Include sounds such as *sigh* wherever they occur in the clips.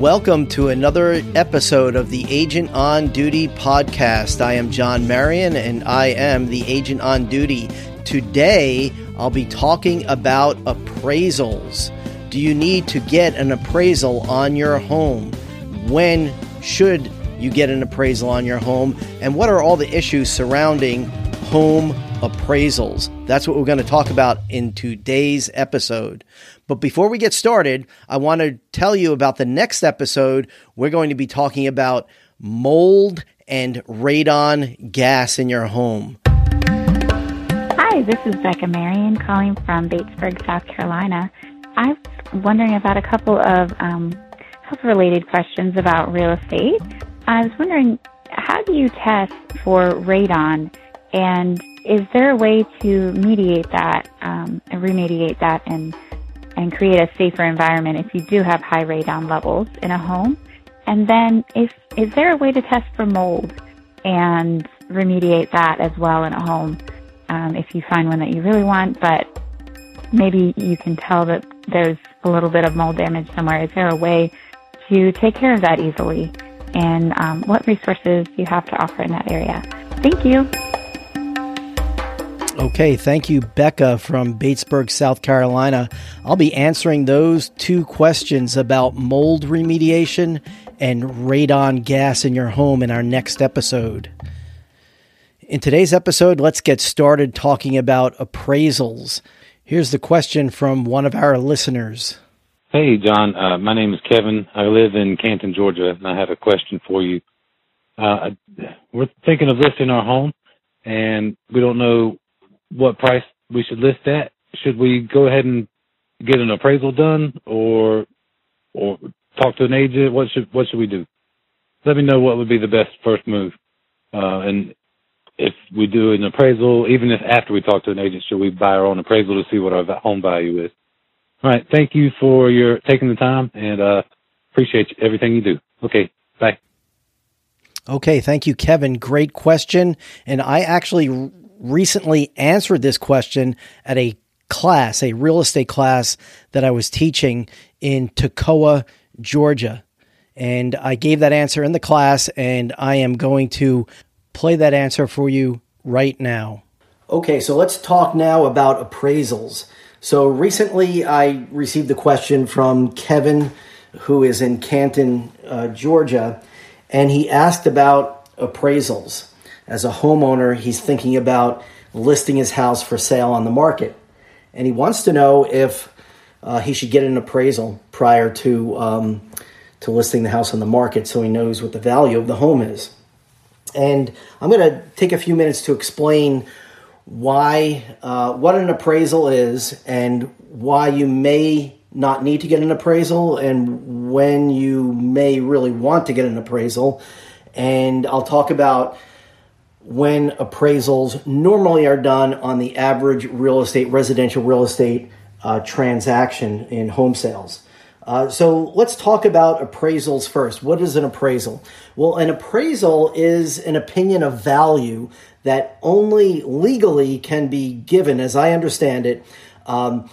Welcome to another episode of the Agent on Duty podcast. I am John Marion and I am the Agent on Duty. Today, I'll be talking about appraisals. Do you need to get an appraisal on your home? When should you get an appraisal on your home? And what are all the issues surrounding home appraisals? That's what we're going to talk about in today's episode. But before we get started, I want to tell you about the next episode. We're going to be talking about mold and radon gas in your home. Hi, this is Becca Marion calling from Batesburg, South Carolina. I was wondering about a couple of um, health related questions about real estate. I was wondering, how do you test for radon? And is there a way to mediate that um, and remediate that and and create a safer environment if you do have high radon levels in a home? And then is, is there a way to test for mold and remediate that as well in a home um, if you find one that you really want, but maybe you can tell that there's a little bit of mold damage somewhere. Is there a way to take care of that easily? And um, what resources do you have to offer in that area? Thank you. Okay, thank you, Becca from Batesburg, South Carolina. I'll be answering those two questions about mold remediation and radon gas in your home in our next episode. In today's episode, let's get started talking about appraisals. Here's the question from one of our listeners. Hey, John. Uh, my name is Kevin. I live in Canton, Georgia, and I have a question for you. Uh, we're thinking of listing our home, and we don't know what price we should list at? Should we go ahead and get an appraisal done, or or talk to an agent? What should what should we do? Let me know what would be the best first move, uh, and if we do an appraisal, even if after we talk to an agent, should we buy our own appraisal to see what our home value is? All right. Thank you for your taking the time, and uh, appreciate everything you do. Okay. Bye. Okay, thank you, Kevin. Great question. And I actually recently answered this question at a class, a real estate class that I was teaching in Toccoa, Georgia. And I gave that answer in the class, and I am going to play that answer for you right now. Okay, so let's talk now about appraisals. So recently I received the question from Kevin, who is in Canton, uh, Georgia, and he asked about appraisals as a homeowner, he's thinking about listing his house for sale on the market. And he wants to know if uh, he should get an appraisal prior to, um, to listing the house on the market so he knows what the value of the home is. And I'm going to take a few minutes to explain why, uh, what an appraisal is, and why you may not need to get an appraisal, and when you may really want to get an appraisal. And I'll talk about when appraisals normally are done on the average real estate, residential real estate uh, transaction in home sales. Uh, so let's talk about appraisals first. What is an appraisal? Well, an appraisal is an opinion of value that only legally can be given, as I understand it, um,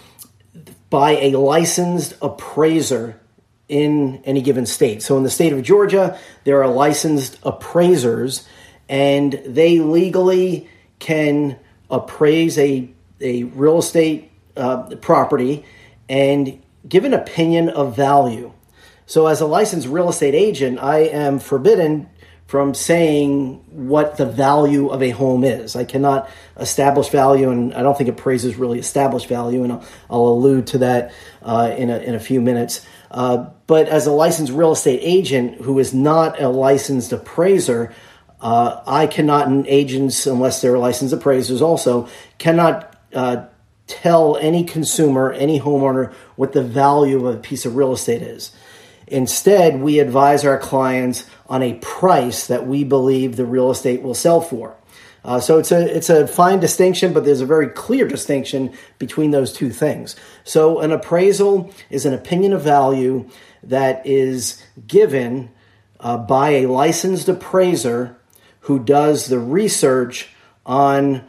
by a licensed appraiser in any given state. So in the state of Georgia, there are licensed appraisers and they legally can appraise a, a real estate uh, property and give an opinion of value. So, as a licensed real estate agent, I am forbidden from saying what the value of a home is. I cannot establish value, and I don't think appraisers really establish value, and I'll, I'll allude to that uh, in, a, in a few minutes. Uh, but as a licensed real estate agent who is not a licensed appraiser, uh, I cannot, and agents, unless they're licensed appraisers also, cannot uh, tell any consumer, any homeowner, what the value of a piece of real estate is. Instead, we advise our clients on a price that we believe the real estate will sell for. Uh, so it's a it's a fine distinction, but there's a very clear distinction between those two things. So an appraisal is an opinion of value that is given uh, by a licensed appraiser who does the research on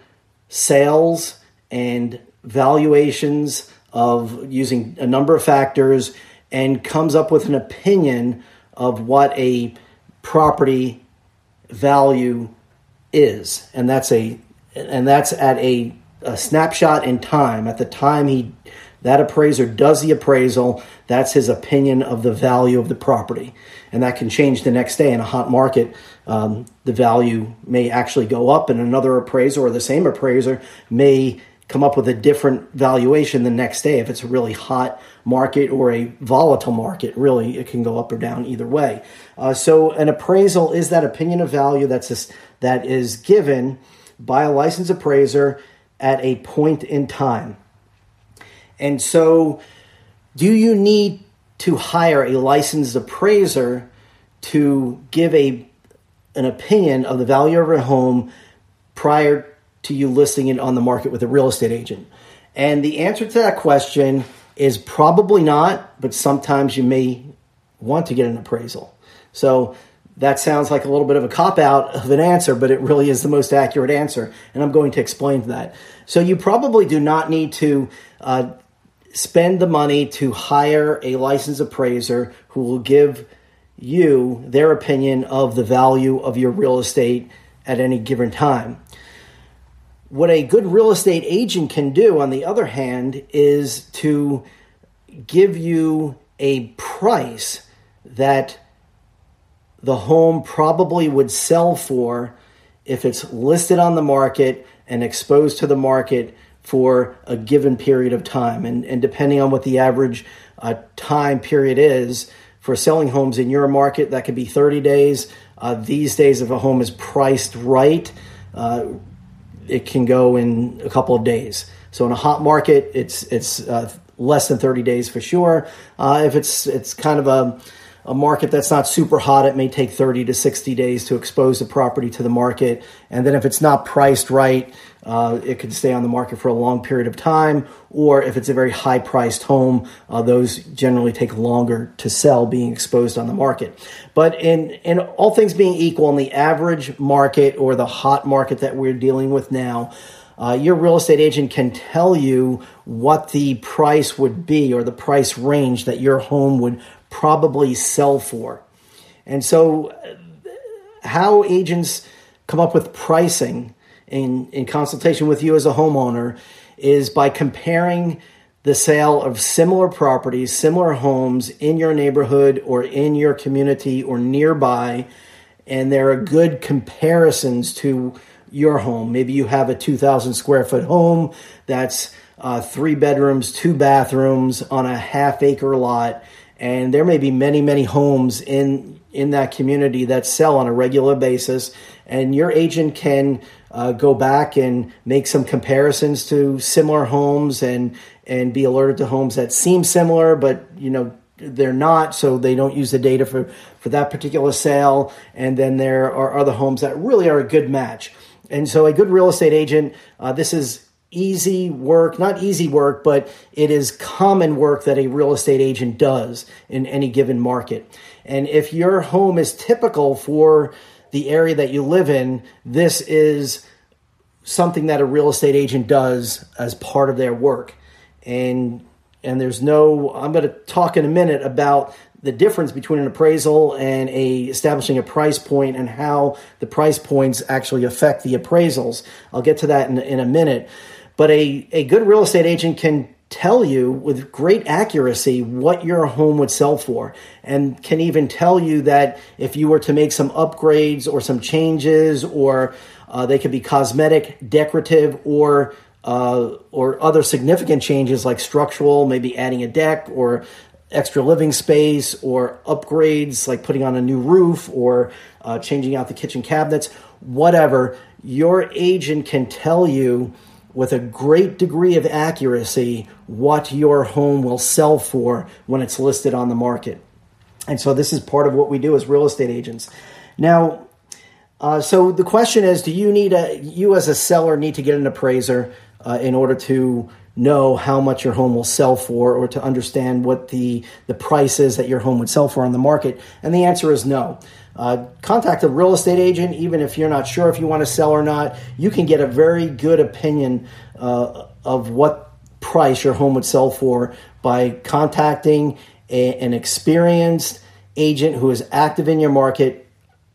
sales and valuations of using a number of factors and comes up with an opinion of what a property value is, and that's a and that's at a, a snapshot in time. At the time he that appraiser does the appraisal, that's his opinion of the value of the property, and that can change the next day in a hot market. Um, the value may actually go up, and another appraiser or the same appraiser may come up with a different valuation the next day. If it's a really hot market or a volatile market really it can go up or down either way. Uh, so an appraisal is that opinion of value that's a, that is given by a licensed appraiser at a point in time and so do you need to hire a licensed appraiser to give a an opinion of the value of your home prior to you listing it on the market with a real estate agent? And the answer to that question is probably not, but sometimes you may want to get an appraisal. So that sounds like a little bit of a cop out of an answer, but it really is the most accurate answer. And I'm going to explain that. So you probably do not need to uh, spend the money to hire a licensed appraiser who will give you their opinion of the value of your real estate at any given time. What a good real estate agent can do, on the other hand, is to give you a price that the home probably would sell for if it's listed on the market and exposed to the market for a given period of time. And, and depending on what the average uh, time period is for selling homes in your market, that could be 30 days. Uh, these days, if a home is priced right, uh, it can go in a couple of days. So in a hot market, it's it's uh, less than 30 days for sure. Uh, if it's it's kind of a a market that's not super hot, it may take 30 to 60 days to expose the property to the market. And then if it's not priced right, uh, it could stay on the market for a long period of time. Or if it's a very high priced home, uh, those generally take longer to sell being exposed on the market. But in, in all things being equal, in the average market or the hot market that we're dealing with now, uh, your real estate agent can tell you what the price would be or the price range that your home would probably sell for. And so, how agents come up with pricing in, in consultation with you as a homeowner is by comparing the sale of similar properties, similar homes in your neighborhood or in your community or nearby. And there are good comparisons to your home. Maybe you have a 2,000 square foot home that's uh, three bedrooms, two bathrooms on a half acre lot and there may be many many homes in in that community that sell on a regular basis. And your agent can uh, go back and make some comparisons to similar homes and and be alerted to homes that seem similar but you know they're not so they don't use the data for for that particular sale. And then there are other homes that really are a good match. And so a good real estate agent uh, this is easy work, not easy work, but it is common work that a real estate agent does in any given market. And if your home is typical for the area that you live in, this is something that a real estate agent does as part of their work. And and there's no I'm going to talk in a minute about the difference between an appraisal and a establishing a price point and how the price points actually affect the appraisals. I'll get to that in, in a minute. But a, a good real estate agent can tell you with great accuracy what your home would sell for and can even tell you that if you were to make some upgrades or some changes or uh, they could be cosmetic decorative or uh, or other significant changes like structural maybe adding a deck or extra living space or upgrades like putting on a new roof or uh, changing out the kitchen cabinets whatever your agent can tell you with a great degree of accuracy what your home will sell for when it's listed on the market. And so this is part of what we do as real estate agents. Now, uh, so the question is, do you need a you as a seller need to get an appraiser uh, in order to know how much your home will sell for, or to understand what the the price is that your home would sell for on the market? And the answer is no. Uh, contact a real estate agent, even if you're not sure if you want to sell or not. You can get a very good opinion uh, of what price your home would sell for by contacting a, an experienced agent who is active in your market,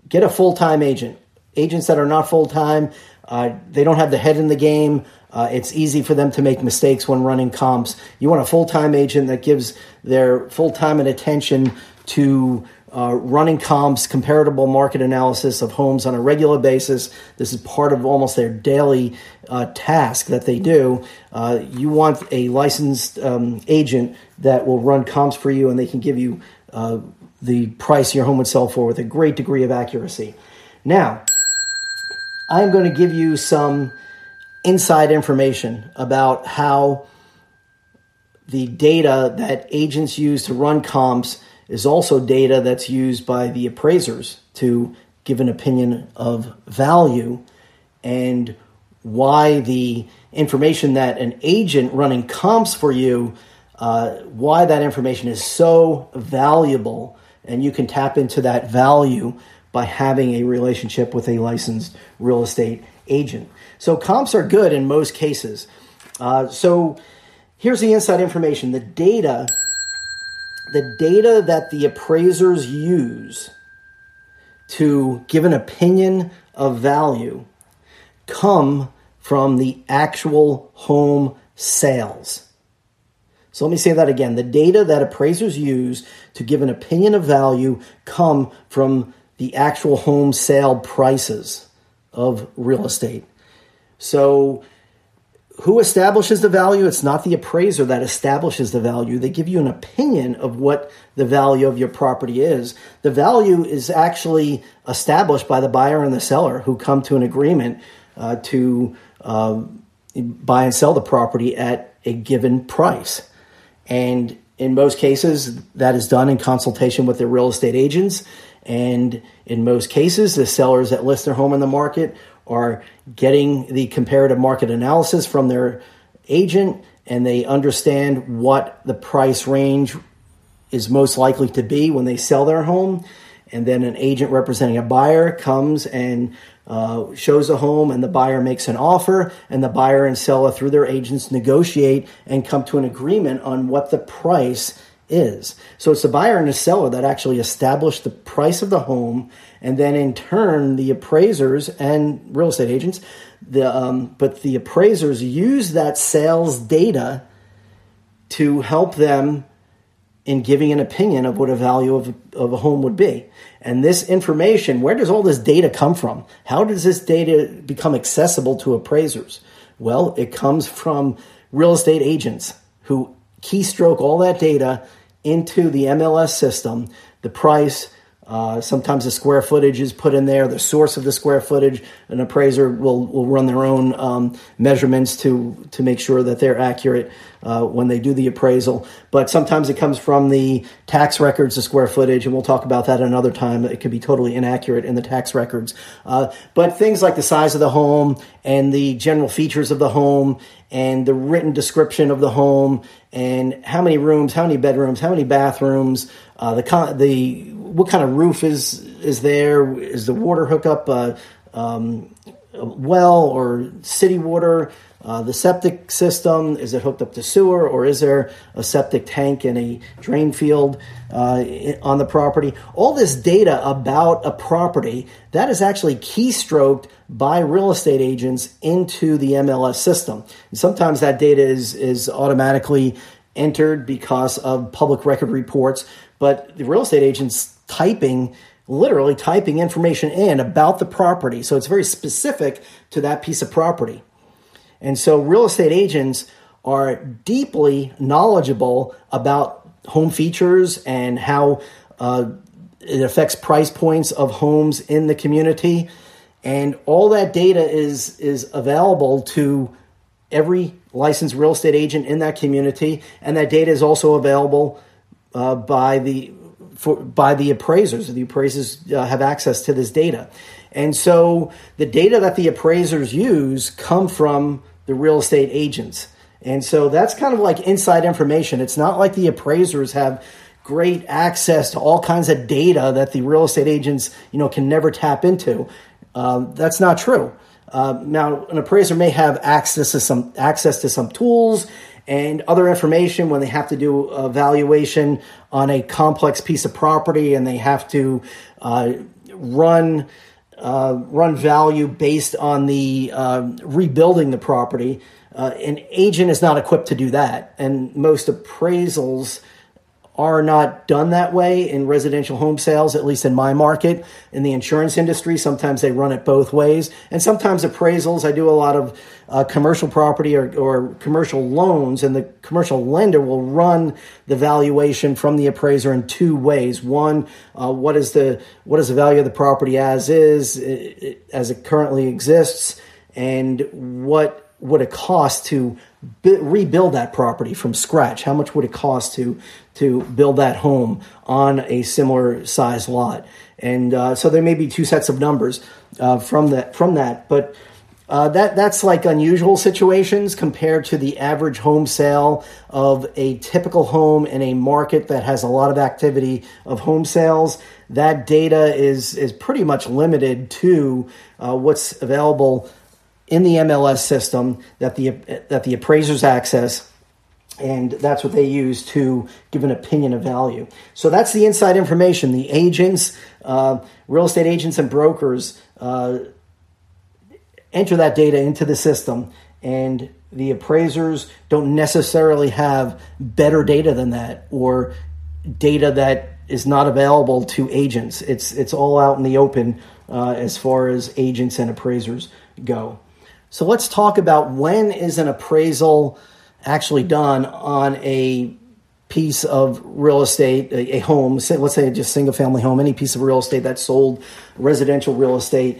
get a full time agent. Agents that are not full time, uh, they don't have the head in the game. Uh, it's easy for them to make mistakes when running comps. You want a full time agent that gives their full time and attention to uh, running comps, comparable market analysis of homes on a regular basis. This is part of almost their daily uh, task that they do. Uh, you want a licensed um, agent that will run comps for you and they can give you uh, the price your home would sell for with a great degree of accuracy. Now, I'm going to give you some inside information about how the data that agents use to run comps is also data that's used by the appraisers to give an opinion of value and why the information that an agent running comps for you uh, why that information is so valuable. And you can tap into that value by having a relationship with a licensed real estate agent so comps are good in most cases uh, so here's the inside information the data the data that the appraisers use to give an opinion of value come from the actual home sales. So let me say that again. The data that appraisers use to give an opinion of value come from the actual home sale prices of real estate. So who establishes the value? It's not the appraiser that establishes the value. They give you an opinion of what the value of your property is. The value is actually established by the buyer and the seller who come to an agreement uh, to uh, buy and sell the property at a given price. And in most cases, that is done in consultation with their real estate agents. And in most cases, the sellers that list their home in the market are getting the comparative market analysis from their agent and they understand what the price range is most likely to be when they sell their home. And then an agent representing a buyer comes and uh, shows a home, and the buyer makes an offer, and the buyer and seller, through their agents, negotiate and come to an agreement on what the price is. So it's the buyer and the seller that actually establish the price of the home, and then in turn, the appraisers and real estate agents, the um, but the appraisers use that sales data to help them in giving an opinion of what a value of, of a home would be. And this information, where does all this data come from? How does this data become accessible to appraisers? Well, it comes from real estate agents who keystroke all that data into the MLS system, the price, uh, sometimes the square footage is put in there, the source of the square footage. An appraiser will, will run their own um, measurements to, to make sure that they're accurate uh, when they do the appraisal. But sometimes it comes from the tax records, the square footage, and we'll talk about that another time. It could be totally inaccurate in the tax records. Uh, but things like the size of the home and the general features of the home and the written description of the home and how many rooms, how many bedrooms, how many bathrooms, uh, the the what kind of roof is is there? Is the water hookup uh, um, well or city water? Uh, the septic system is it hooked up to sewer or is there a septic tank in a drain field uh, on the property? All this data about a property that is actually keystroked by real estate agents into the MLS system. And sometimes that data is is automatically entered because of public record reports, but the real estate agents typing literally typing information in about the property. So it's very specific to that piece of property. And so real estate agents are deeply knowledgeable about home features and how uh, it affects price points of homes in the community. And all that data is, is available to every licensed real estate agent in that community. And that data is also available uh, by the for, by the appraisers. The appraisers uh, have access to this data. And so the data that the appraisers use come from the real estate agents. And so that's kind of like inside information. It's not like the appraisers have great access to all kinds of data that the real estate agents, you know, can never tap into. Um, that's not true. Uh, now, an appraiser may have access to some access to some tools and other information when they have to do a valuation on a complex piece of property and they have to uh, run uh, run value based on the uh, rebuilding the property. Uh, an agent is not equipped to do that, and most appraisals are not done that way in residential home sales, at least in my market. In the insurance industry, sometimes they run it both ways. And sometimes appraisals, I do a lot of uh, commercial property or, or commercial loans, and the commercial lender will run the valuation from the appraiser in two ways. One, uh, what is the what is the value of the property as is, as it currently exists, and what would it cost to rebuild that property from scratch? How much would it cost to to build that home on a similar size lot? And uh, so there may be two sets of numbers uh, from that from that, but. Uh, that that's like unusual situations compared to the average home sale of a typical home in a market that has a lot of activity of home sales. That data is is pretty much limited to uh, what's available in the MLS system that the that the appraisers access and that's what they use to give an opinion of value. So that's the inside information. The agents, uh, real estate agents, and brokers uh, enter that data into the system, and the appraisers don't necessarily have better data than that or data that is not available to agents. It's it's all out in the open uh, as far as agents and appraisers go. So let's talk about when is an appraisal actually done on a piece of real estate, a, a home, say, let's say just single family home, any piece of real estate that's sold, residential real estate.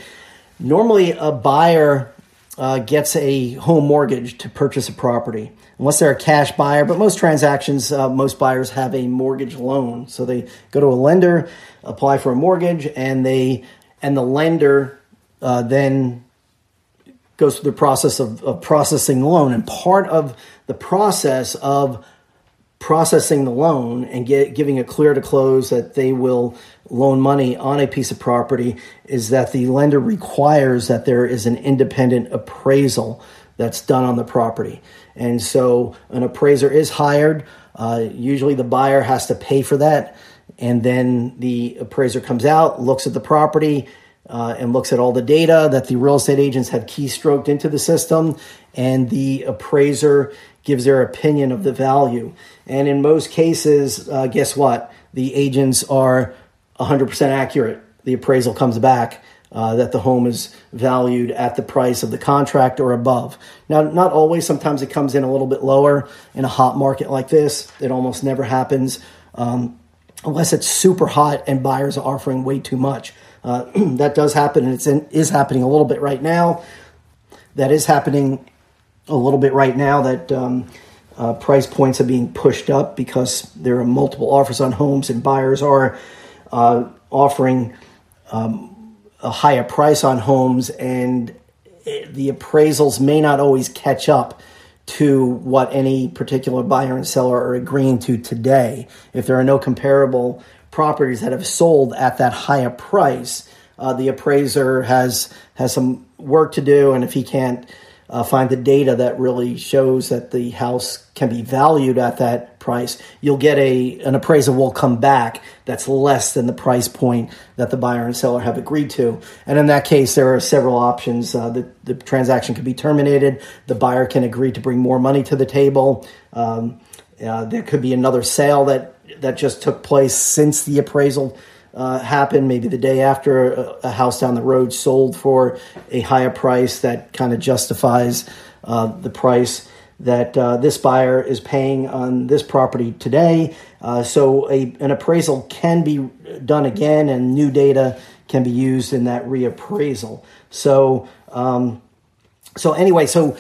Normally, a buyer uh, gets a home mortgage to purchase a property, unless they're a cash buyer. But most transactions, uh, most buyers have a mortgage loan, so they go to a lender, apply for a mortgage, and they and the lender uh, then goes through the process of, of processing the loan. And part of the process of processing the loan and get, giving it clear to close that they will loan money on a piece of property is that the lender requires that there is an independent appraisal that's done on the property. And so an appraiser is hired. Uh, usually the buyer has to pay for that. And then the appraiser comes out, looks at the property, uh, and looks at all the data that the real estate agents have keystroked into the system, and the appraiser gives their opinion of the value. And in most cases, uh, guess what? The agents are 100% accurate. The appraisal comes back uh, that the home is valued at the price of the contract or above. Now, not always. Sometimes it comes in a little bit lower in a hot market like this. It almost never happens um, unless it's super hot and buyers are offering way too much. Uh, *clears throat* that does happen, and it's in, is happening a little bit right now. That is happening a little bit right now. That um, uh, price points are being pushed up because there are multiple offers on homes, and buyers are uh, offering um, a higher price on homes, and the appraisals may not always catch up to what any particular buyer and seller are agreeing to today. If there are no comparable properties that have sold at that higher price, uh, the appraiser has has some work to do, and if he can't uh, find the data that really shows that the house can be valued at that price, you'll get a an appraisal will come back that's less than the price point that the buyer and seller have agreed to. And in that case, there are several options. Uh, the, the transaction could be terminated. The buyer can agree to bring more money to the table. Um, uh, there could be another sale that that just took place since the appraisal uh, happened, maybe the day after a, a, house down the road sold for a higher price that kind of justifies uh, the price that uh, this buyer is paying on this property today. Uh, so a, an appraisal can be done again, and new data can be used in that reappraisal. So, um, so anyway, so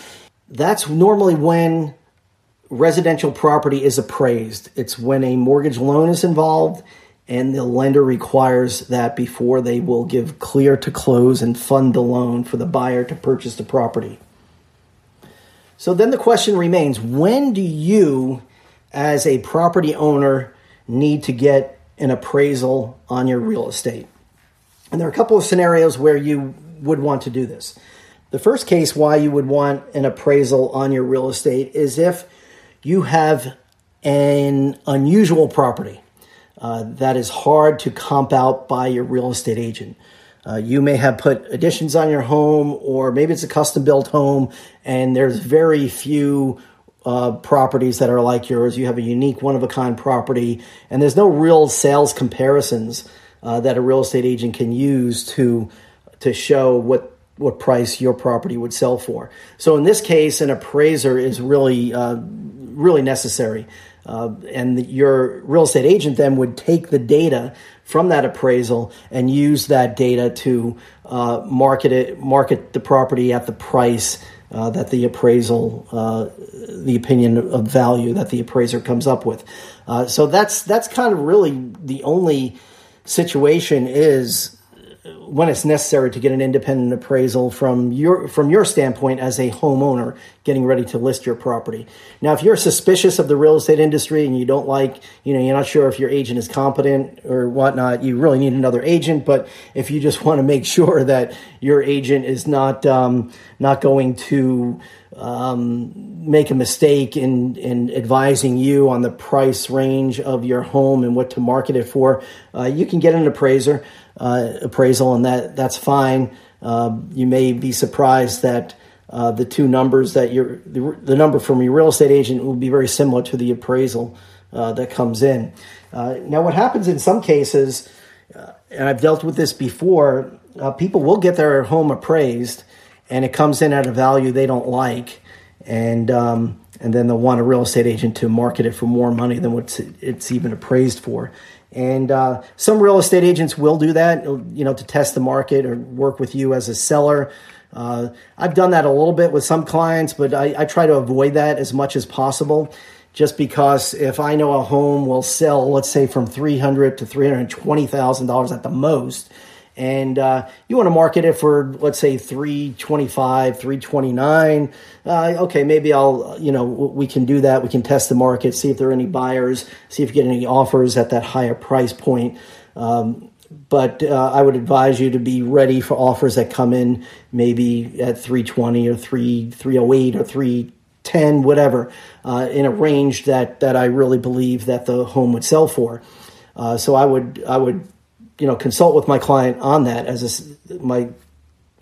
that's normally when residential property is appraised. It's when a mortgage loan is involved and the lender requires that before they will give clear to close and fund the loan for the buyer to purchase the property. So then the question remains when do you, as a property owner, need to get an appraisal on your real estate? And there are a couple of scenarios where you would want to do this. The first case why you would want an appraisal on your real estate is if you have an unusual property uh, that is hard to comp out by your real estate agent. Uh, you may have put additions on your home, or maybe it's a custom built home, and there's very few uh, properties that are like yours. You have a unique, one of a kind property, and there's no real sales comparisons uh, that a real estate agent can use to to show what what price your property would sell for. So in this case, an appraiser is really uh, really necessary. Uh, and the, your real estate agent then would take the data from that appraisal and use that data to uh, market it, market the property at the price uh, that the appraisal, uh, the opinion of value that the appraiser comes up with. Uh, so that's that's kind of really the only situation is when it's necessary to get an independent appraisal from your from your standpoint as a homeowner getting ready to list your property. Now, if you're suspicious of the real estate industry and you don't like, you know, you're not sure if your agent is competent or whatnot, you really need another agent. But if you just *laughs* want to make sure that your agent is not um, not going to um, make a mistake in in advising you on the price range of your home and what to market it for, uh, you can get an appraiser uh, appraisal, and that that's fine. Uh, you may be surprised that uh, the two numbers that you're the, the, number from your real estate agent will be very similar to the appraisal uh, that comes in. Uh, now, what happens in some cases, and I've dealt with this before, people will get their home appraised, and it comes in at a value they don't like, and um, and then they'll want a real estate agent to market it for more money than what it's even appraised for. And uh, some real estate agents will do that, you know, to test the market or work with you as a seller. Uh, I've done that a little bit with some clients, but I, I, try to avoid that as much as possible. Just because if I know a home will sell, let's say from three hundred to three hundred twenty thousand dollars at the most, and uh, you want to market it for let's say 325 329 uh, okay maybe i'll you know we can do that. We can test the market see if there are any buyers see if you get any offers at that higher price point. Um, but uh, i would advise you to be ready for offers that come in maybe at 320 or 3 308 or 310 whatever uh, in a range that that i really believe that the home would sell for. Uh, so i would i would you know consult with my client on that as a, my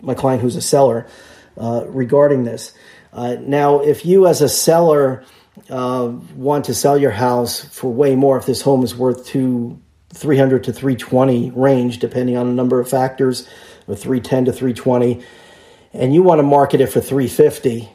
my client who's a seller uh, regarding this. Uh, now, if you as a seller uh, want to sell your house for way more, if this home is worth two, 300 to 320 range, depending on a number of factors, or 310 to 320, and you want to market it for 350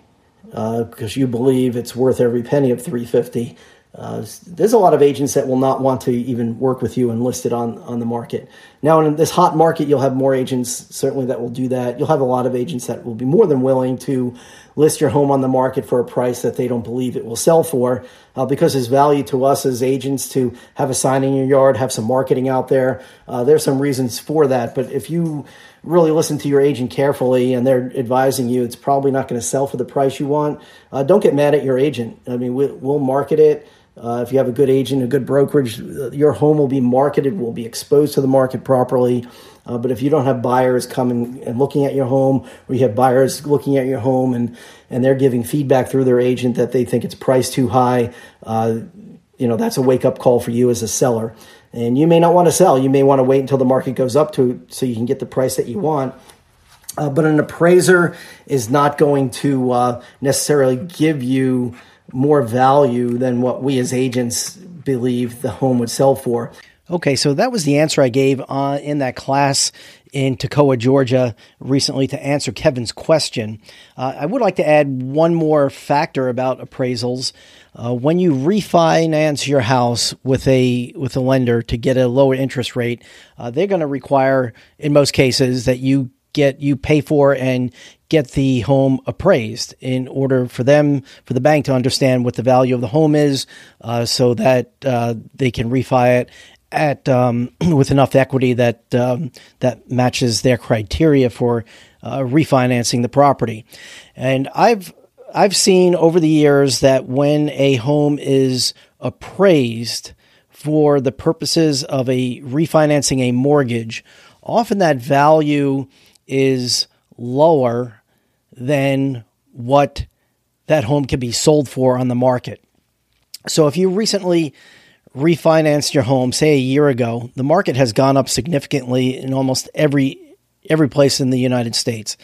because uh, you believe it's worth every penny of 350, uh, there's a lot of agents that will not want to even work with you and list it on, on the market. Now, in this hot market, you'll have more agents certainly that will do that. You'll have a lot of agents that will be more than willing to list your home on the market for a price that they don't believe it will sell for uh, because there's value to us as agents to have a sign in your yard, have some marketing out there. Uh, there's some reasons for that. But if you really listen to your agent carefully and they're advising you it's probably not going to sell for the price you want, uh, don't get mad at your agent. I mean, we, we'll market it. Uh, if you have a good agent, a good brokerage, your home will be marketed, will be exposed to the market properly. Uh, but if you don't have buyers coming and looking at your home, or you have buyers looking at your home and, and they're giving feedback through their agent that they think it's priced too high, uh, you know, that's a wake up call for you as a seller. And you may not want to sell. You may want to wait until the market goes up to so you can get the price that you want. Uh, but an appraiser is not going to uh, necessarily give you more value than what we as agents believe the home would sell for. Okay, so that was the answer I gave uh, in that class in Toccoa, Georgia, recently to answer Kevin's question. Uh, I would like to add one more factor about appraisals. Uh, when you refinance your house with a with a lender to get a lower interest rate, uh, they're going to require, in most cases, that you get you pay for and get the home appraised in order for them for the bank to understand what the value of the home is uh, so that uh, they can refi it at um, *clears throat* with enough equity that um, that matches their criteria for uh, refinancing the property. And i've i've seen over the years that when a home is appraised for the purposes of a refinancing a mortgage often that value is lower than what that home can be sold for on the market. So if you recently refinanced your home, say a year ago, the market has gone up significantly in almost every every place in the United States,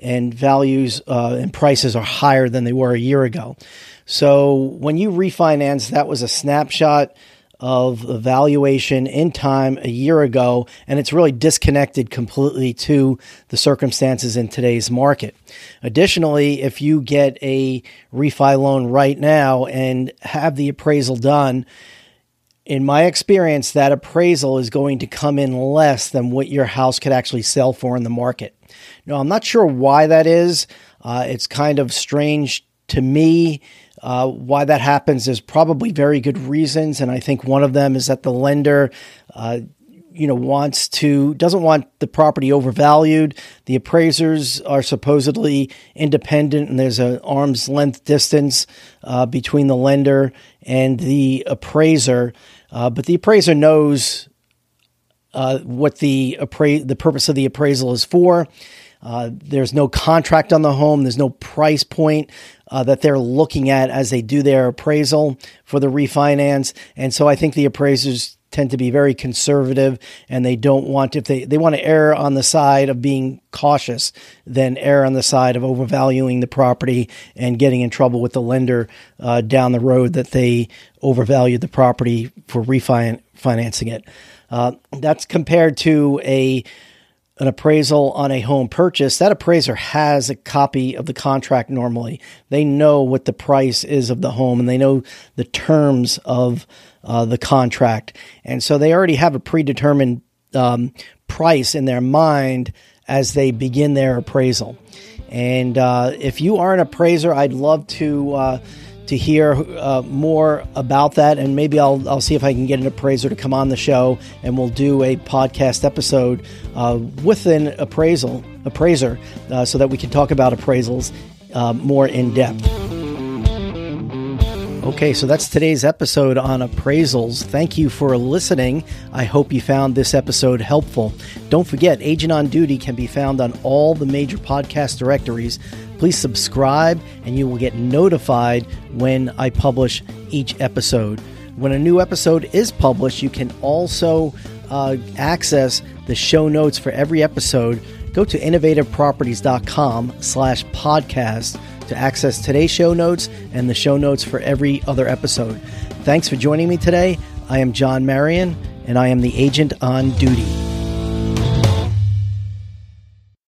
and values uh, and prices are higher than they were a year ago. So when you refinance, that was a snapshot of valuation in time a year ago, and it's really disconnected completely to the circumstances in today's market. Additionally, if you get a refi loan right now and have the appraisal done, in my experience, that appraisal is going to come in less than what your house could actually sell for in the market. Now, I'm not sure why that is. Uh, it's kind of strange to me. Uh, why that happens is probably very good reasons, and I think one of them is that the lender, uh, you know, wants to doesn't want the property overvalued. The appraisers are supposedly independent, and there's an arm's length distance uh, between the lender and the appraiser. Uh, but the appraiser knows uh, what the appra- the purpose of the appraisal is for. Uh, there's no contract on the home. There's no price point uh, that they're looking at as they do their appraisal for the refinance. And so I think the appraisers tend to be very conservative and they don't want if they they want to err on the side of being cautious than err on the side of overvaluing the property and getting in trouble with the lender uh, down the road that they overvalued the property for refinancing it. Uh, that's compared to a an appraisal on a home purchase, that appraiser has a copy of the contract normally. They know what the price is of the home and they know the terms of uh, the contract. And so they already have a predetermined um, price in their mind as they begin their appraisal. And uh, if you are an appraiser, I'd love to. Uh, to hear uh, more about that, and maybe I'll, I'll see if I can get an appraiser to come on the show, and we'll do a podcast episode uh, with an appraisal appraiser, uh, so that we can talk about appraisals uh, more in depth. Okay, so that's today's episode on appraisals. Thank you for listening. I hope you found this episode helpful. Don't forget, Agent on Duty can be found on all the major podcast directories. Please subscribe, and you will get notified when I publish each episode. When a new episode is published, you can also uh, access the show notes for every episode. Go to innovativeproperties.com slash podcast to access today's show notes and the show notes for every other episode. Thanks for joining me today. I am John Marion, and I am the agent on duty.